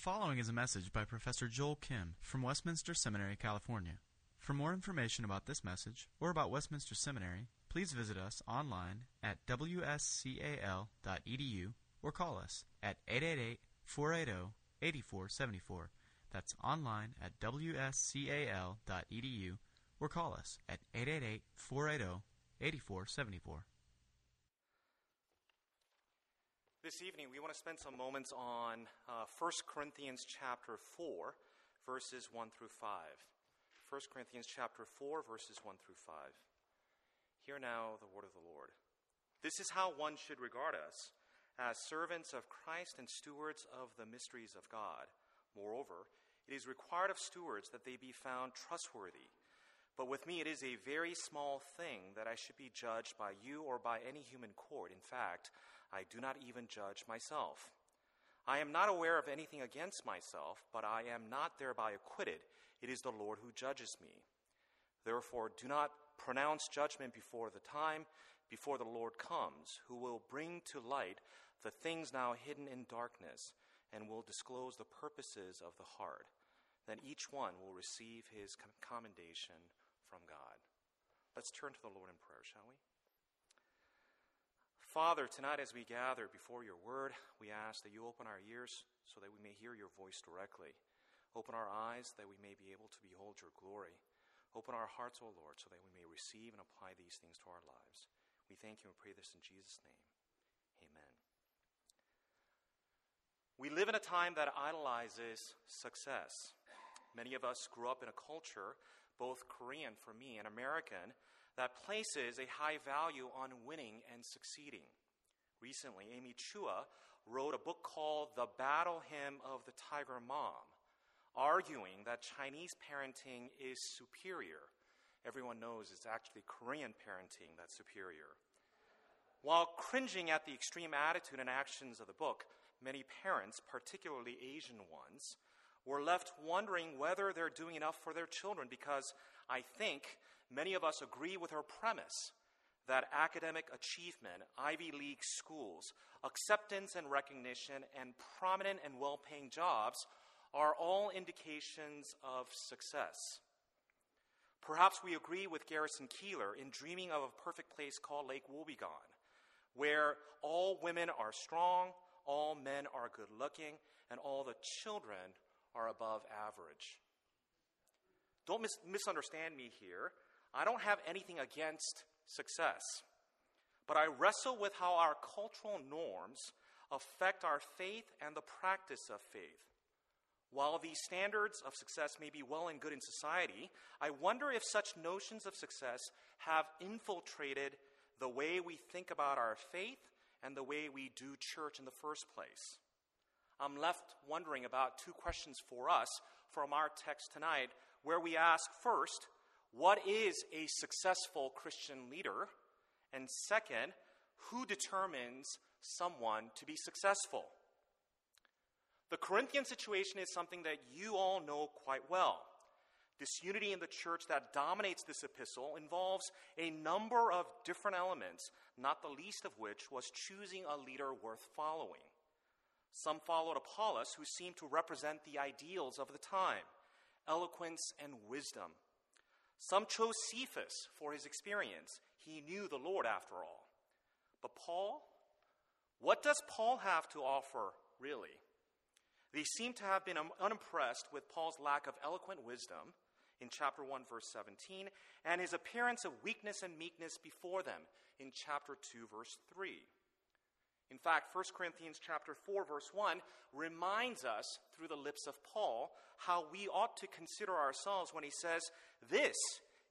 following is a message by Professor Joel Kim from Westminster Seminary, California. For more information about this message or about Westminster Seminary, please visit us online at wscal.edu or call us at 888 480 8474. That's online at wscal.edu or call us at 888 This evening, we want to spend some moments on uh, 1 Corinthians chapter 4, verses 1 through 5. 1 Corinthians chapter 4, verses 1 through 5. Hear now the word of the Lord. This is how one should regard us as servants of Christ and stewards of the mysteries of God. Moreover, it is required of stewards that they be found trustworthy. But with me, it is a very small thing that I should be judged by you or by any human court. In fact, I do not even judge myself. I am not aware of anything against myself, but I am not thereby acquitted. It is the Lord who judges me. Therefore, do not pronounce judgment before the time, before the Lord comes, who will bring to light the things now hidden in darkness and will disclose the purposes of the heart. Then each one will receive his commendation from God. Let's turn to the Lord in prayer, shall we? Father, tonight as we gather before your word, we ask that you open our ears so that we may hear your voice directly. Open our eyes that we may be able to behold your glory. Open our hearts, O Lord, so that we may receive and apply these things to our lives. We thank you and pray this in Jesus' name. Amen. We live in a time that idolizes success. Many of us grew up in a culture both Korean for me and American, that places a high value on winning and succeeding. Recently, Amy Chua wrote a book called The Battle Hymn of the Tiger Mom, arguing that Chinese parenting is superior. Everyone knows it's actually Korean parenting that's superior. While cringing at the extreme attitude and actions of the book, many parents, particularly Asian ones, we're left wondering whether they're doing enough for their children because I think many of us agree with her premise that academic achievement, Ivy League schools, acceptance and recognition, and prominent and well paying jobs are all indications of success. Perhaps we agree with Garrison Keillor in dreaming of a perfect place called Lake Wobegon, where all women are strong, all men are good looking, and all the children are above average. Don't mis- misunderstand me here. I don't have anything against success, but I wrestle with how our cultural norms affect our faith and the practice of faith. While these standards of success may be well and good in society, I wonder if such notions of success have infiltrated the way we think about our faith and the way we do church in the first place. I'm left wondering about two questions for us from our text tonight, where we ask first, what is a successful Christian leader? And second, who determines someone to be successful? The Corinthian situation is something that you all know quite well. Disunity in the church that dominates this epistle involves a number of different elements, not the least of which was choosing a leader worth following. Some followed Apollos, who seemed to represent the ideals of the time eloquence and wisdom. Some chose Cephas for his experience. He knew the Lord after all. But Paul? What does Paul have to offer, really? They seem to have been unimpressed with Paul's lack of eloquent wisdom in chapter 1, verse 17, and his appearance of weakness and meekness before them in chapter 2, verse 3. In fact, 1 Corinthians chapter 4 verse 1 reminds us through the lips of Paul how we ought to consider ourselves when he says, "This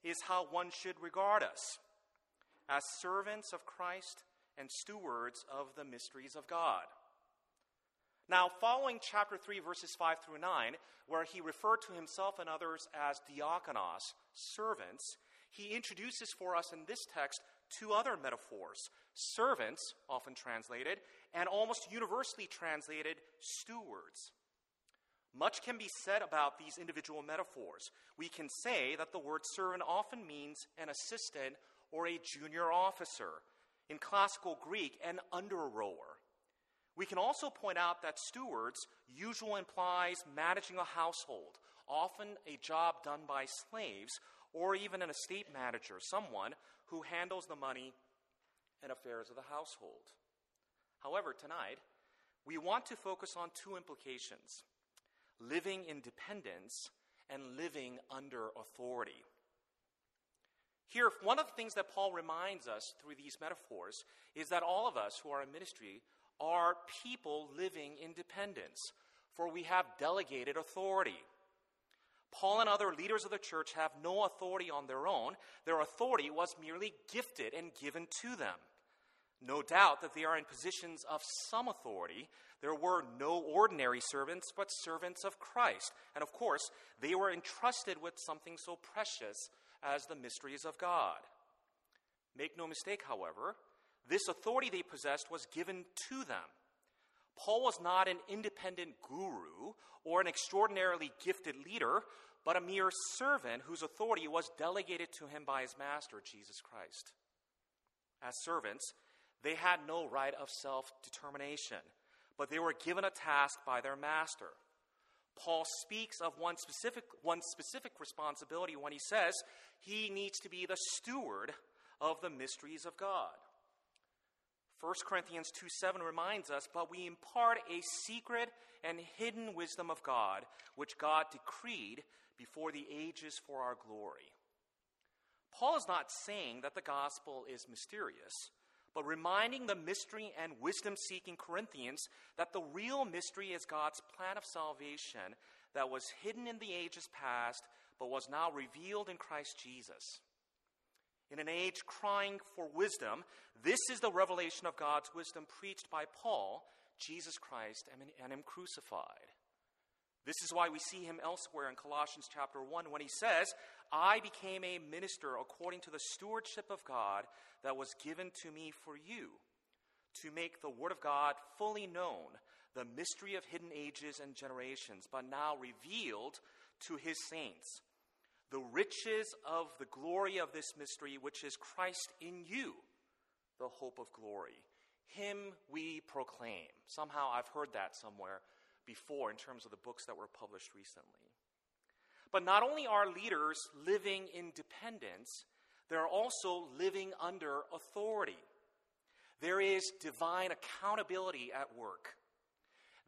is how one should regard us as servants of Christ and stewards of the mysteries of God." Now, following chapter 3, verses 5 through 9, where he referred to himself and others as diakonos, servants, he introduces for us in this text two other metaphors servants, often translated, and almost universally translated, stewards. Much can be said about these individual metaphors. We can say that the word servant often means an assistant or a junior officer. In classical Greek, an under rower. We can also point out that stewards usually implies managing a household, often a job done by slaves, or even an estate manager, someone who handles the money and affairs of the household. However, tonight, we want to focus on two implications living in dependence and living under authority. Here, one of the things that Paul reminds us through these metaphors is that all of us who are in ministry are people living in dependence, for we have delegated authority. Paul and other leaders of the church have no authority on their own. Their authority was merely gifted and given to them. No doubt that they are in positions of some authority. There were no ordinary servants, but servants of Christ. And of course, they were entrusted with something so precious as the mysteries of God. Make no mistake, however, this authority they possessed was given to them. Paul was not an independent guru or an extraordinarily gifted leader, but a mere servant whose authority was delegated to him by his master, Jesus Christ. As servants, they had no right of self determination, but they were given a task by their master. Paul speaks of one specific, one specific responsibility when he says he needs to be the steward of the mysteries of God. 1 Corinthians 2 7 reminds us, But we impart a secret and hidden wisdom of God, which God decreed before the ages for our glory. Paul is not saying that the gospel is mysterious, but reminding the mystery and wisdom seeking Corinthians that the real mystery is God's plan of salvation that was hidden in the ages past, but was now revealed in Christ Jesus. In an age crying for wisdom, this is the revelation of God's wisdom preached by Paul, Jesus Christ, and Him crucified. This is why we see him elsewhere in Colossians chapter 1 when he says, I became a minister according to the stewardship of God that was given to me for you, to make the Word of God fully known, the mystery of hidden ages and generations, but now revealed to his saints the riches of the glory of this mystery, which is Christ in you, the hope of glory. Him we proclaim. Somehow I've heard that somewhere before in terms of the books that were published recently. But not only are leaders living in dependence, they're also living under authority. There is divine accountability at work.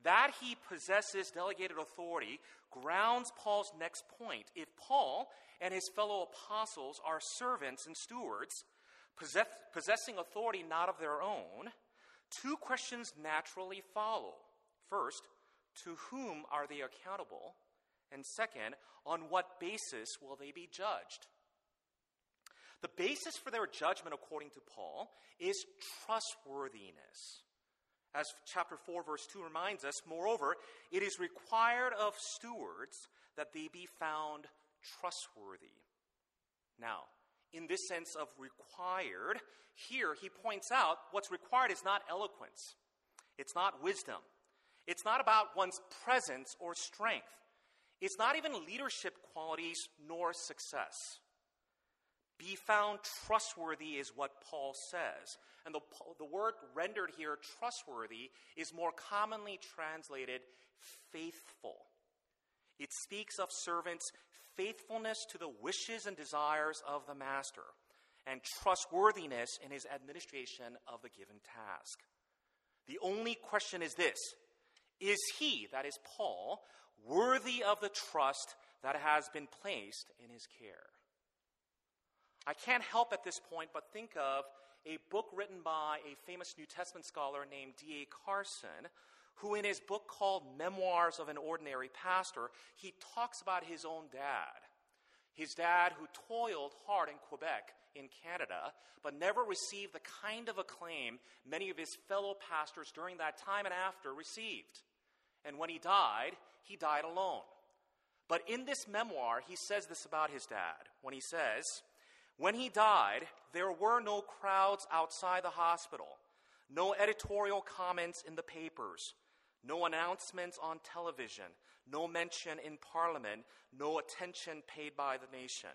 That he possesses delegated authority grounds Paul's next point. If Paul and his fellow apostles are servants and stewards, possess, possessing authority not of their own, two questions naturally follow. First, to whom are they accountable? And second, on what basis will they be judged? The basis for their judgment, according to Paul, is trustworthiness. As chapter 4, verse 2 reminds us, moreover, it is required of stewards that they be found trustworthy. Now, in this sense of required, here he points out what's required is not eloquence, it's not wisdom, it's not about one's presence or strength, it's not even leadership qualities nor success. Be found trustworthy is what Paul says. And the, the word rendered here, trustworthy, is more commonly translated faithful. It speaks of servants' faithfulness to the wishes and desires of the master and trustworthiness in his administration of the given task. The only question is this Is he, that is Paul, worthy of the trust that has been placed in his care? I can't help at this point but think of a book written by a famous New Testament scholar named D.A. Carson, who, in his book called Memoirs of an Ordinary Pastor, he talks about his own dad. His dad, who toiled hard in Quebec, in Canada, but never received the kind of acclaim many of his fellow pastors during that time and after received. And when he died, he died alone. But in this memoir, he says this about his dad when he says, when he died, there were no crowds outside the hospital, no editorial comments in the papers, no announcements on television, no mention in parliament, no attention paid by the nation.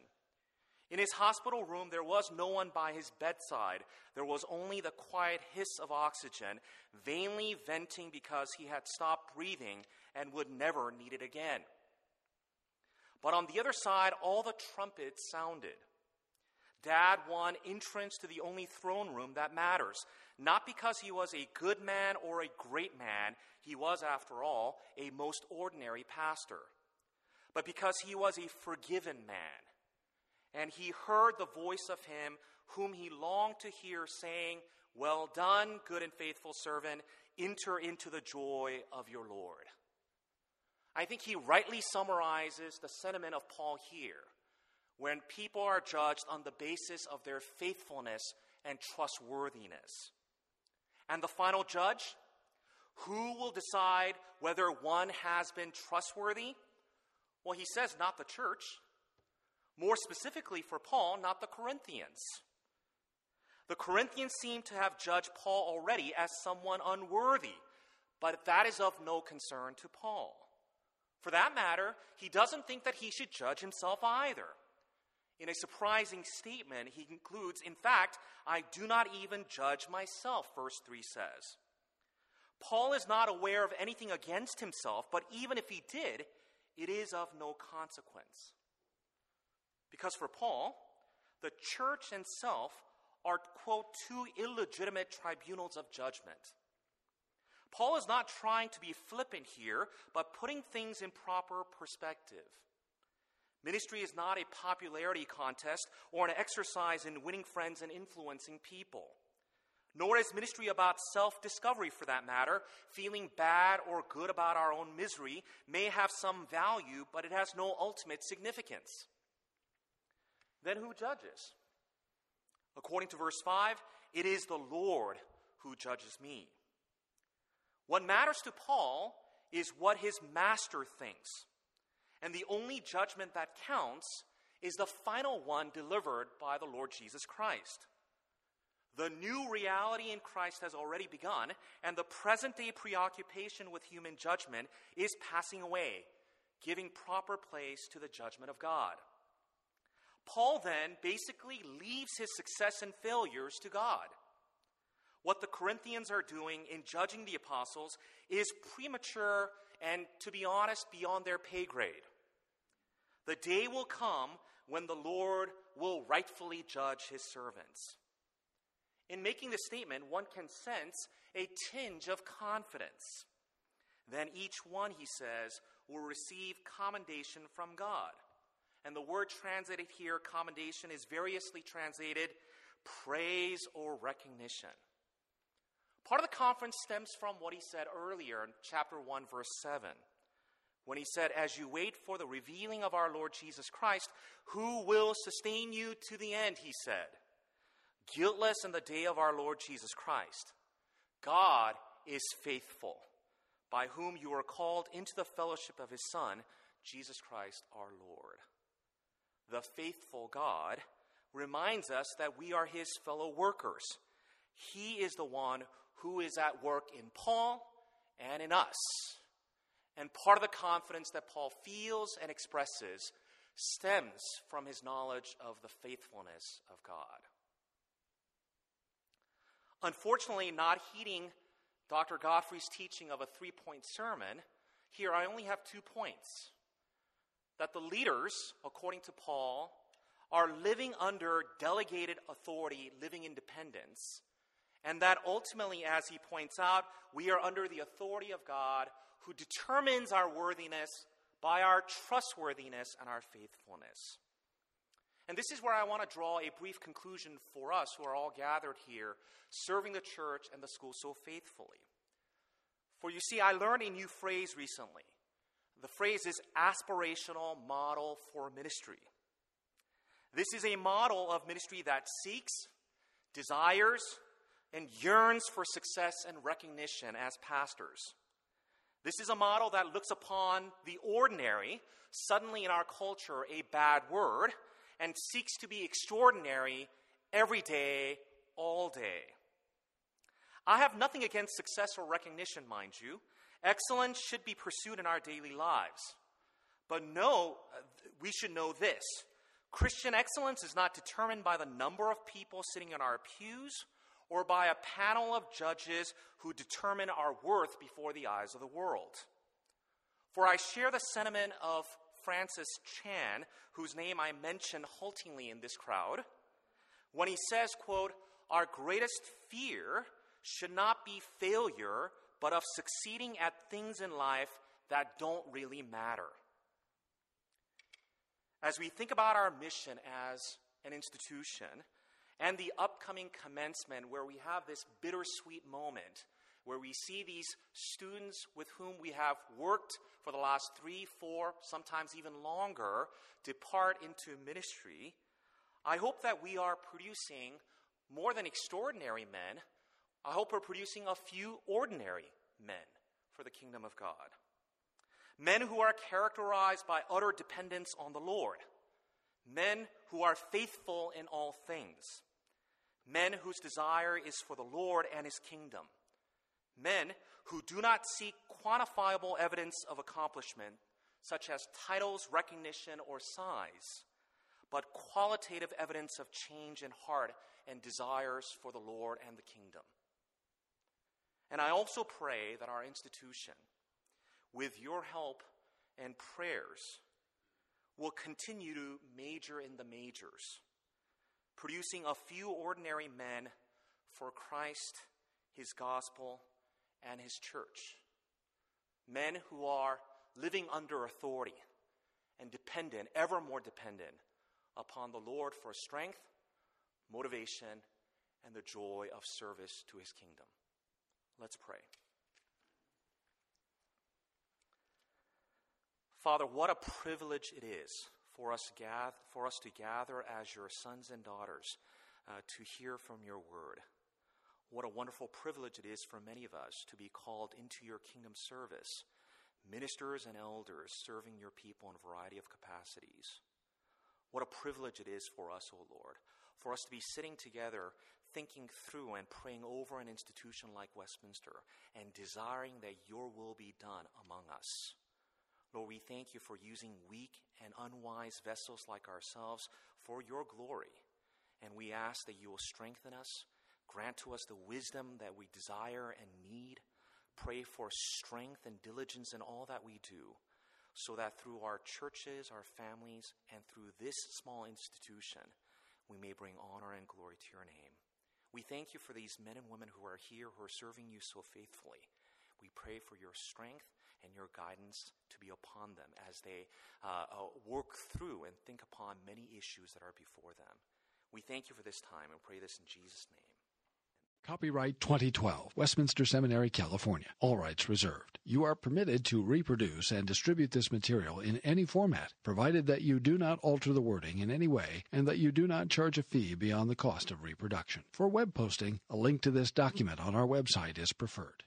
In his hospital room, there was no one by his bedside. There was only the quiet hiss of oxygen, vainly venting because he had stopped breathing and would never need it again. But on the other side, all the trumpets sounded. Dad won entrance to the only throne room that matters, not because he was a good man or a great man, he was, after all, a most ordinary pastor, but because he was a forgiven man. And he heard the voice of him whom he longed to hear saying, Well done, good and faithful servant, enter into the joy of your Lord. I think he rightly summarizes the sentiment of Paul here when people are judged on the basis of their faithfulness and trustworthiness. And the final judge? Who will decide whether one has been trustworthy? Well, he says not the church. More specifically for Paul, not the Corinthians. The Corinthians seem to have judged Paul already as someone unworthy, but that is of no concern to Paul. For that matter, he doesn't think that he should judge himself either. In a surprising statement, he concludes, In fact, I do not even judge myself, verse 3 says. Paul is not aware of anything against himself, but even if he did, it is of no consequence. Because for Paul, the church and self are, quote, two illegitimate tribunals of judgment. Paul is not trying to be flippant here, but putting things in proper perspective. Ministry is not a popularity contest or an exercise in winning friends and influencing people. Nor is ministry about self discovery for that matter. Feeling bad or good about our own misery may have some value, but it has no ultimate significance then who judges? According to verse 5, it is the Lord who judges me. What matters to Paul is what his master thinks. And the only judgment that counts is the final one delivered by the Lord Jesus Christ. The new reality in Christ has already begun, and the present day preoccupation with human judgment is passing away, giving proper place to the judgment of God. Paul then basically leaves his success and failures to God. What the Corinthians are doing in judging the apostles is premature and, to be honest, beyond their pay grade. The day will come when the Lord will rightfully judge his servants. In making this statement, one can sense a tinge of confidence. Then each one, he says, will receive commendation from God. And the word translated here, commendation, is variously translated praise or recognition. Part of the conference stems from what he said earlier in chapter 1, verse 7, when he said, As you wait for the revealing of our Lord Jesus Christ, who will sustain you to the end, he said, guiltless in the day of our Lord Jesus Christ. God is faithful, by whom you are called into the fellowship of his Son, Jesus Christ our Lord the faithful God, reminds us that we are his fellow workers. He is the one who is at work in Paul and in us. And part of the confidence that Paul feels and expresses stems from his knowledge of the faithfulness of God. Unfortunately, not heeding Dr. Godfrey's teaching of a three point sermon, here I only have two points that the leaders, according to Paul, are living under delegated authority, living independence, and that ultimately, as he points out, we are under the authority of God who determines our worthiness by our trustworthiness and our faithfulness. And this is where I want to draw a brief conclusion for us who are all gathered here, serving the church and the school so faithfully. For you see, I learned a new phrase recently the phrase is aspirational model for ministry. This is a model of ministry that seeks, desires, and yearns for success and recognition as pastors. This is a model that looks upon the ordinary, suddenly in our culture a bad word, and seeks to be extraordinary every day, all day. I have nothing against success or recognition, mind you. Excellence should be pursued in our daily lives. But no, we should know this Christian excellence is not determined by the number of people sitting in our pews or by a panel of judges who determine our worth before the eyes of the world. For I share the sentiment of Francis Chan, whose name I mention haltingly in this crowd, when he says, quote, our greatest fear should not be failure, but of succeeding at things in life that don't really matter. As we think about our mission as an institution and the upcoming commencement, where we have this bittersweet moment where we see these students with whom we have worked for the last three, four, sometimes even longer depart into ministry, I hope that we are producing more than extraordinary men. I hope we're producing a few ordinary men for the kingdom of God. Men who are characterized by utter dependence on the Lord. Men who are faithful in all things. Men whose desire is for the Lord and his kingdom. Men who do not seek quantifiable evidence of accomplishment, such as titles, recognition, or size, but qualitative evidence of change in heart and desires for the Lord and the kingdom. And I also pray that our institution, with your help and prayers, will continue to major in the majors, producing a few ordinary men for Christ, His gospel, and His church. Men who are living under authority and dependent, ever more dependent, upon the Lord for strength, motivation, and the joy of service to His kingdom. Let's pray. Father, what a privilege it is for us, for us to gather as your sons and daughters uh, to hear from your word. What a wonderful privilege it is for many of us to be called into your kingdom service, ministers and elders serving your people in a variety of capacities. What a privilege it is for us, O oh Lord, for us to be sitting together thinking through and praying over an institution like Westminster and desiring that your will be done among us. Lord, we thank you for using weak and unwise vessels like ourselves for your glory. And we ask that you will strengthen us, grant to us the wisdom that we desire and need. Pray for strength and diligence in all that we do, so that through our churches, our families, and through this small institution, we may bring honor and glory to your name. We thank you for these men and women who are here who are serving you so faithfully. We pray for your strength and your guidance to be upon them as they uh, uh, work through and think upon many issues that are before them. We thank you for this time and pray this in Jesus' name. Copyright 2012, Westminster Seminary, California. All rights reserved. You are permitted to reproduce and distribute this material in any format, provided that you do not alter the wording in any way and that you do not charge a fee beyond the cost of reproduction. For web posting, a link to this document on our website is preferred.